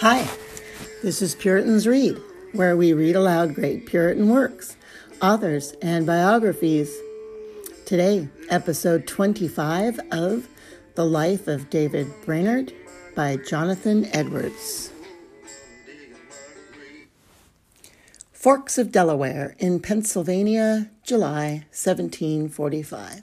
Hi, this is Puritans Read, where we read aloud great Puritan works, authors, and biographies. Today, episode 25 of The Life of David Brainerd by Jonathan Edwards. Forks of Delaware in Pennsylvania, July 1745.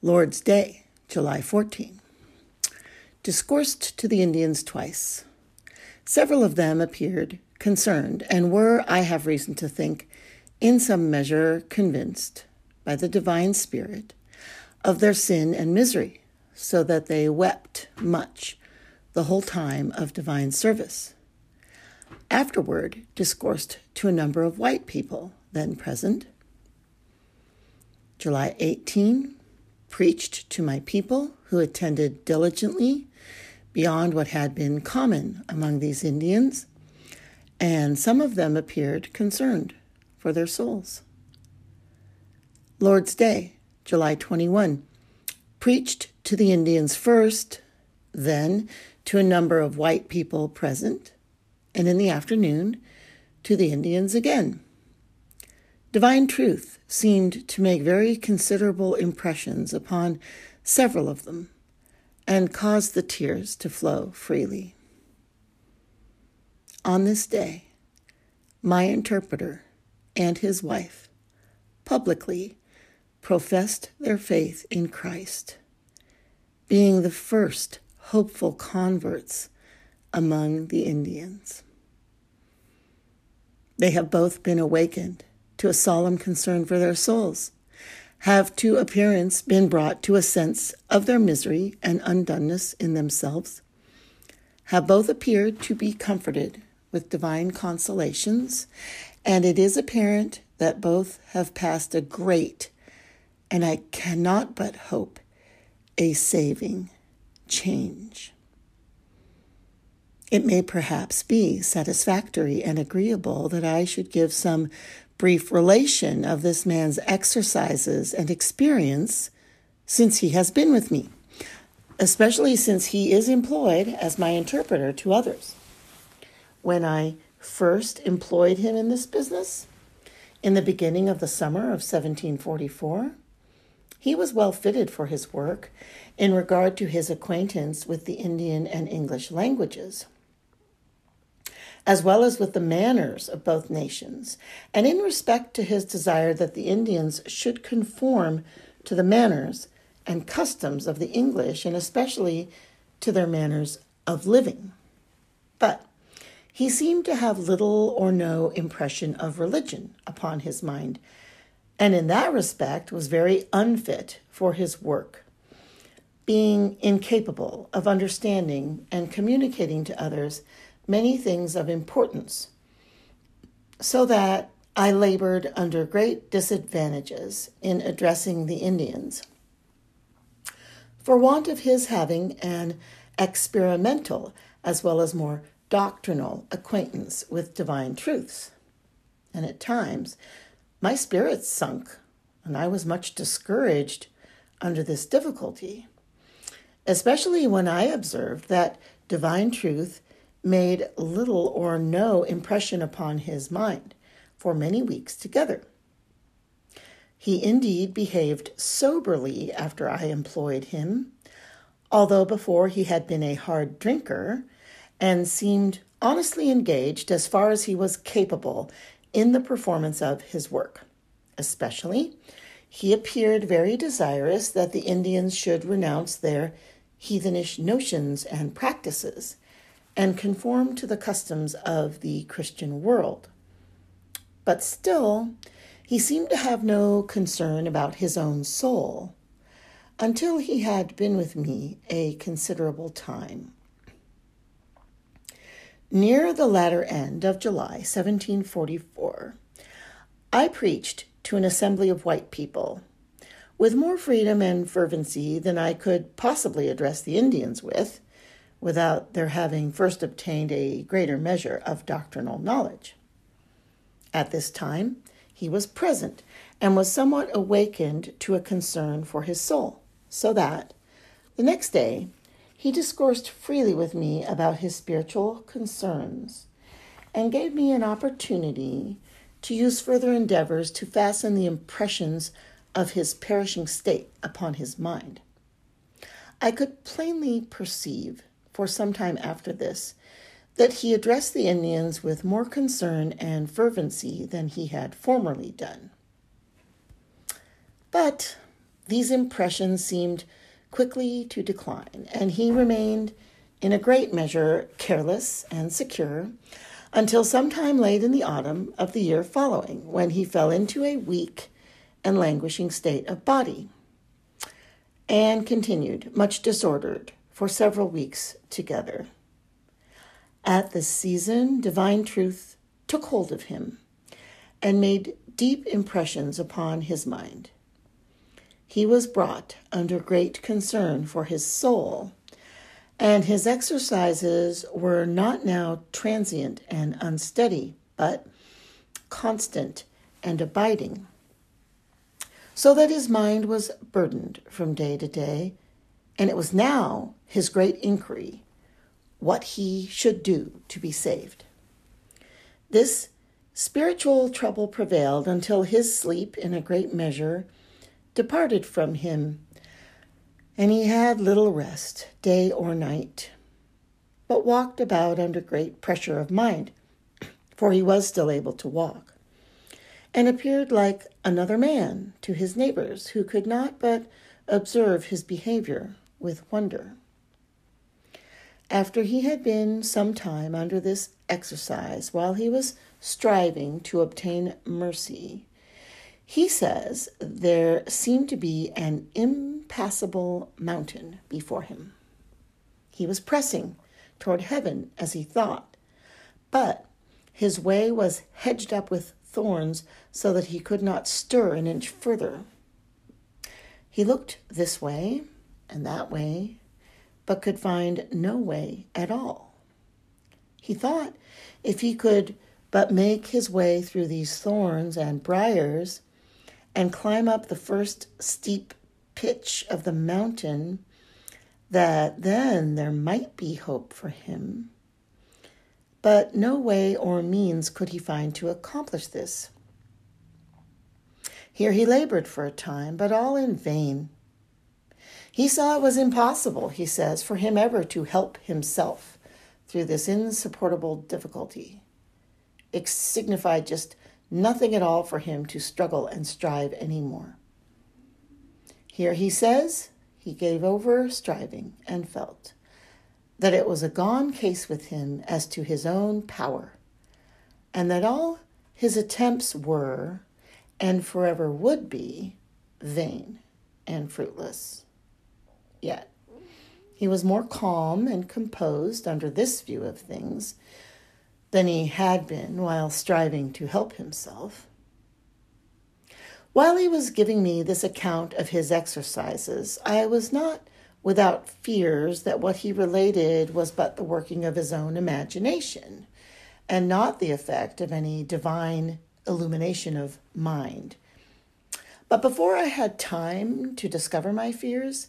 Lord's Day, July 14. Discoursed to the Indians twice. Several of them appeared concerned and were, I have reason to think, in some measure convinced by the divine spirit of their sin and misery, so that they wept much the whole time of divine service afterward discoursed to a number of white people then present. July 18, preached to my people who attended diligently beyond what had been common among these Indians, and some of them appeared concerned for their souls. Lord's Day, July 21, preached to the Indians first, then to a number of white people present and in the afternoon to the Indians again. Divine truth seemed to make very considerable impressions upon several of them and caused the tears to flow freely. On this day, my interpreter and his wife publicly professed their faith in Christ, being the first hopeful converts among the Indians. They have both been awakened to a solemn concern for their souls, have to appearance been brought to a sense of their misery and undoneness in themselves, have both appeared to be comforted with divine consolations, and it is apparent that both have passed a great, and I cannot but hope, a saving change. It may perhaps be satisfactory and agreeable that I should give some brief relation of this man's exercises and experience since he has been with me, especially since he is employed as my interpreter to others. When I first employed him in this business, in the beginning of the summer of 1744, he was well fitted for his work in regard to his acquaintance with the Indian and English languages as well as with the manners of both nations, and in respect to his desire that the Indians should conform to the manners and customs of the English, and especially to their manners of living. But he seemed to have little or no impression of religion upon his mind, and in that respect was very unfit for his work, being incapable of understanding and communicating to others many things of importance, so that I labored under great disadvantages in addressing the Indians. For want of his having an experimental as well as more doctrinal acquaintance with divine truths. And at times, my spirits sunk, and I was much discouraged under this difficulty, especially when I observed that divine truth made little or no impression upon his mind for many weeks together. He indeed behaved soberly after I employed him, although before he had been a hard drinker, and seemed honestly engaged as far as he was capable in the performance of his work. Especially, he appeared very desirous that the Indians should renounce their heathenish notions and practices and conform to the customs of the Christian world. But still, he seemed to have no concern about his own soul until he had been with me a considerable time. Near the latter end of July 1744, I preached to an assembly of white people with more freedom and fervency than I could possibly address the Indians with without their having first obtained a greater measure of doctrinal knowledge. At this time, he was present and was somewhat awakened to a concern for his soul, so that the next day he discoursed freely with me about his spiritual concerns and gave me an opportunity to use further endeavors to fasten the impressions of his perishing state upon his mind. I could plainly perceive, for some time after this, that he addressed the Indians with more concern and fervency than he had formerly done. But these impressions seemed quickly to decline, and he remained in a great measure careless and secure until some time late in the autumn of the year following, when he fell into a weak and languishing state of body, and continued much disordered for several weeks together. At this season, divine truth took hold of him and made deep impressions upon his mind. He was brought under great concern for his soul and his exercises were not now transient and unsteady, but constant and abiding, so that his mind was burdened from day to day, and it was now his great inquiry what he should do to be saved. This spiritual trouble prevailed until his sleep, in a great measure, departed from him and he had little rest, day or night, but walked about under great pressure of mind, for he was still able to walk, and appeared like another man to his neighbors, who could not but observe his behavior with wonder. After he had been some time under this exercise, while he was striving to obtain mercy, he says there seemed to be an impassable mountain before him. He was pressing toward heaven as he thought, but his way was hedged up with thorns so that he could not stir an inch further. He looked this way and that way, but could find no way at all. He thought if he could but make his way through these thorns and briars, and climb up the first steep pitch of the mountain, that then there might be hope for him. But no way or means could he find to accomplish this. Here he labored for a time, but all in vain. He saw it was impossible, he says, for him ever to help himself through this insupportable difficulty. It signified just nothing at all for him to struggle and strive any more. Here he says he gave over striving and felt that it was a gone case with him as to his own power, and that all his attempts were, and forever would be, vain and fruitless. Yet he was more calm and composed under this view of things than he had been while striving to help himself. While he was giving me this account of his exercises, I was not without fears that what he related was but the working of his own imagination, and not the effect of any divine illumination of mind. But before I had time to discover my fears,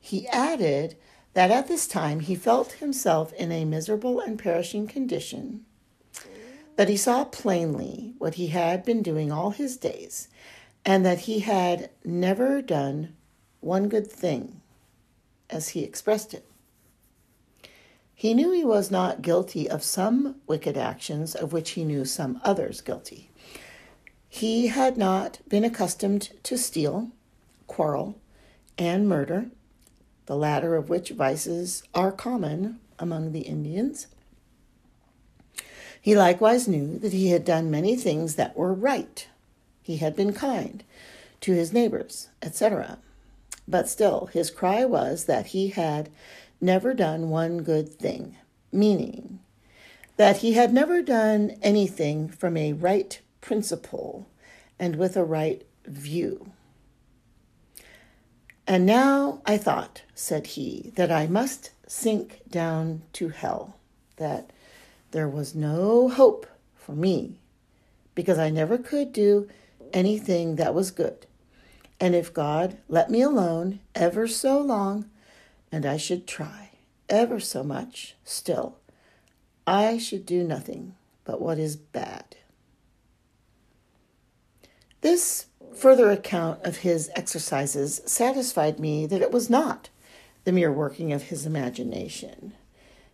he added that at this time he felt himself in a miserable and perishing condition that he saw plainly what he had been doing all his days, and that he had never done one good thing, as he expressed it. He knew he was not guilty of some wicked actions of which he knew some others guilty. He had not been accustomed to steal, quarrel, and murder, the latter of which vices are common among the Indians. He likewise knew that he had done many things that were right. He had been kind to his neighbors, etc. But still, his cry was that he had never done one good thing, meaning that he had never done anything from a right principle and with a right view. And now I thought, said he, that I must sink down to hell, that there was no hope for me because I never could do anything that was good. And if God let me alone ever so long, and I should try ever so much, still, I should do nothing but what is bad. This further account of his exercises satisfied me that it was not the mere working of his imagination,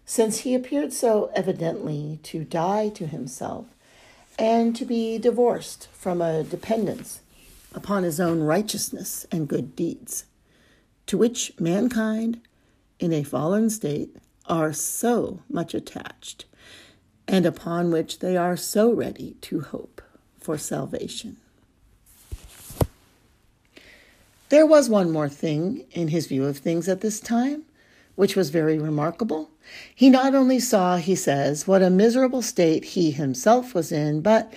since he appeared so evidently to die to himself and to be divorced from a dependence upon his own righteousness and good deeds, to which mankind in a fallen state are so much attached, and upon which they are so ready to hope for salvation. There was one more thing in his view of things at this time, which was very remarkable. He not only saw, he says, what a miserable state he himself was in, but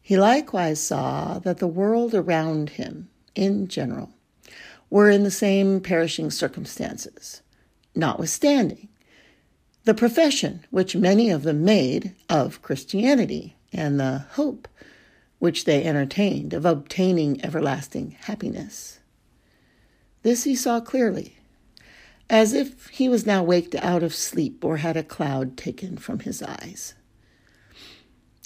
he likewise saw that the world around him, in general, were in the same perishing circumstances. Notwithstanding, the profession which many of them made of Christianity and the hope which they entertained of obtaining everlasting happiness. This he saw clearly, as if he was now waked out of sleep or had a cloud taken from his eyes.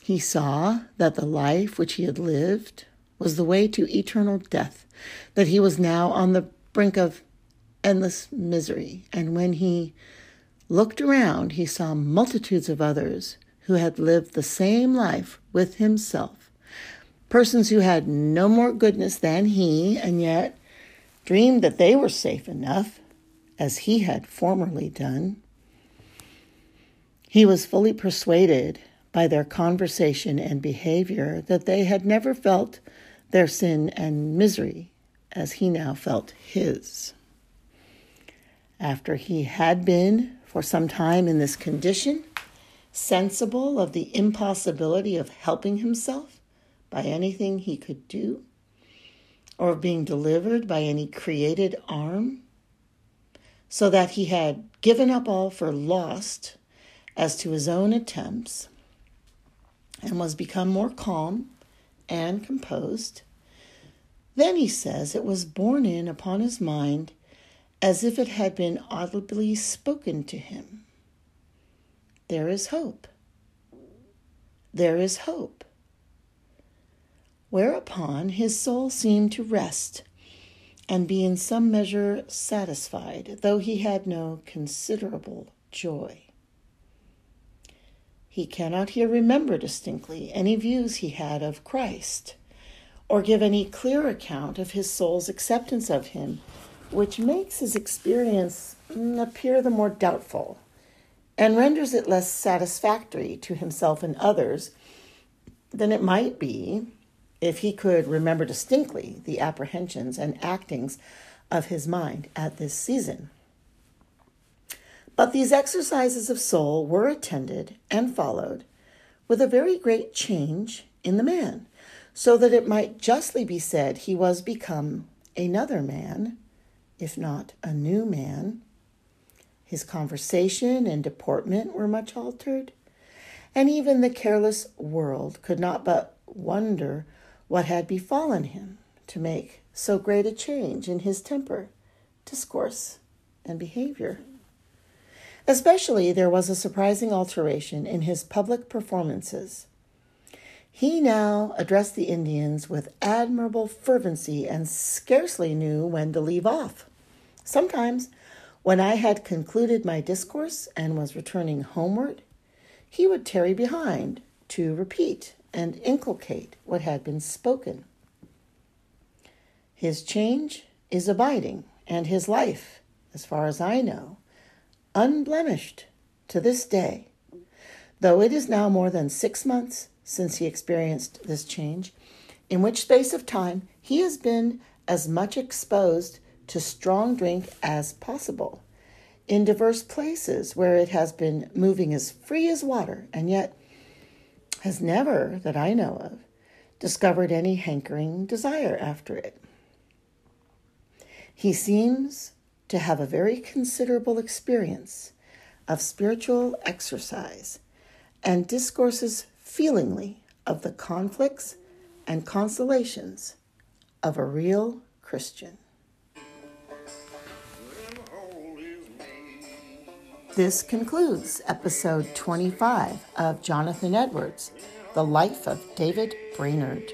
He saw that the life which he had lived was the way to eternal death, that he was now on the brink of endless misery, and when he looked around, he saw multitudes of others who had lived the same life with himself, persons who had no more goodness than he, and yet dreamed that they were safe enough, as he had formerly done. He was fully persuaded by their conversation and behavior that they had never felt their sin and misery as he now felt his. After he had been for some time in this condition, sensible of the impossibility of helping himself by anything he could do, or of being delivered by any created arm, so that he had given up all for lost as to his own attempts, and was become more calm and composed. Then he says it was borne in upon his mind as if it had been audibly spoken to him. There is hope. There is hope whereupon his soul seemed to rest and be in some measure satisfied, though he had no considerable joy. He cannot here remember distinctly any views he had of Christ, or give any clear account of his soul's acceptance of him, which makes his experience mm, appear the more doubtful and renders it less satisfactory to himself and others than it might be if he could remember distinctly the apprehensions and actings of his mind at this season. But these exercises of soul were attended and followed with a very great change in the man, so that it might justly be said he was become another man, if not a new man. His conversation and deportment were much altered, and even the careless world could not but wonder what had befallen him to make so great a change in his temper, discourse, and behavior. Especially, there was a surprising alteration in his public performances. He now addressed the Indians with admirable fervency and scarcely knew when to leave off. Sometimes, when I had concluded my discourse and was returning homeward, he would tarry behind to repeat and inculcate what had been spoken. His change is abiding, and his life, as far as I know, unblemished to this day. Though it is now more than six months since he experienced this change, in which space of time he has been as much exposed to strong drink as possible, in diverse places where it has been moving as free as water, and yet has never, that I know of, discovered any hankering desire after it. He seems to have a very considerable experience of spiritual exercise and discourses feelingly of the conflicts and consolations of a real Christian. This concludes episode 25 of Jonathan Edwards, The Life of David Brainerd.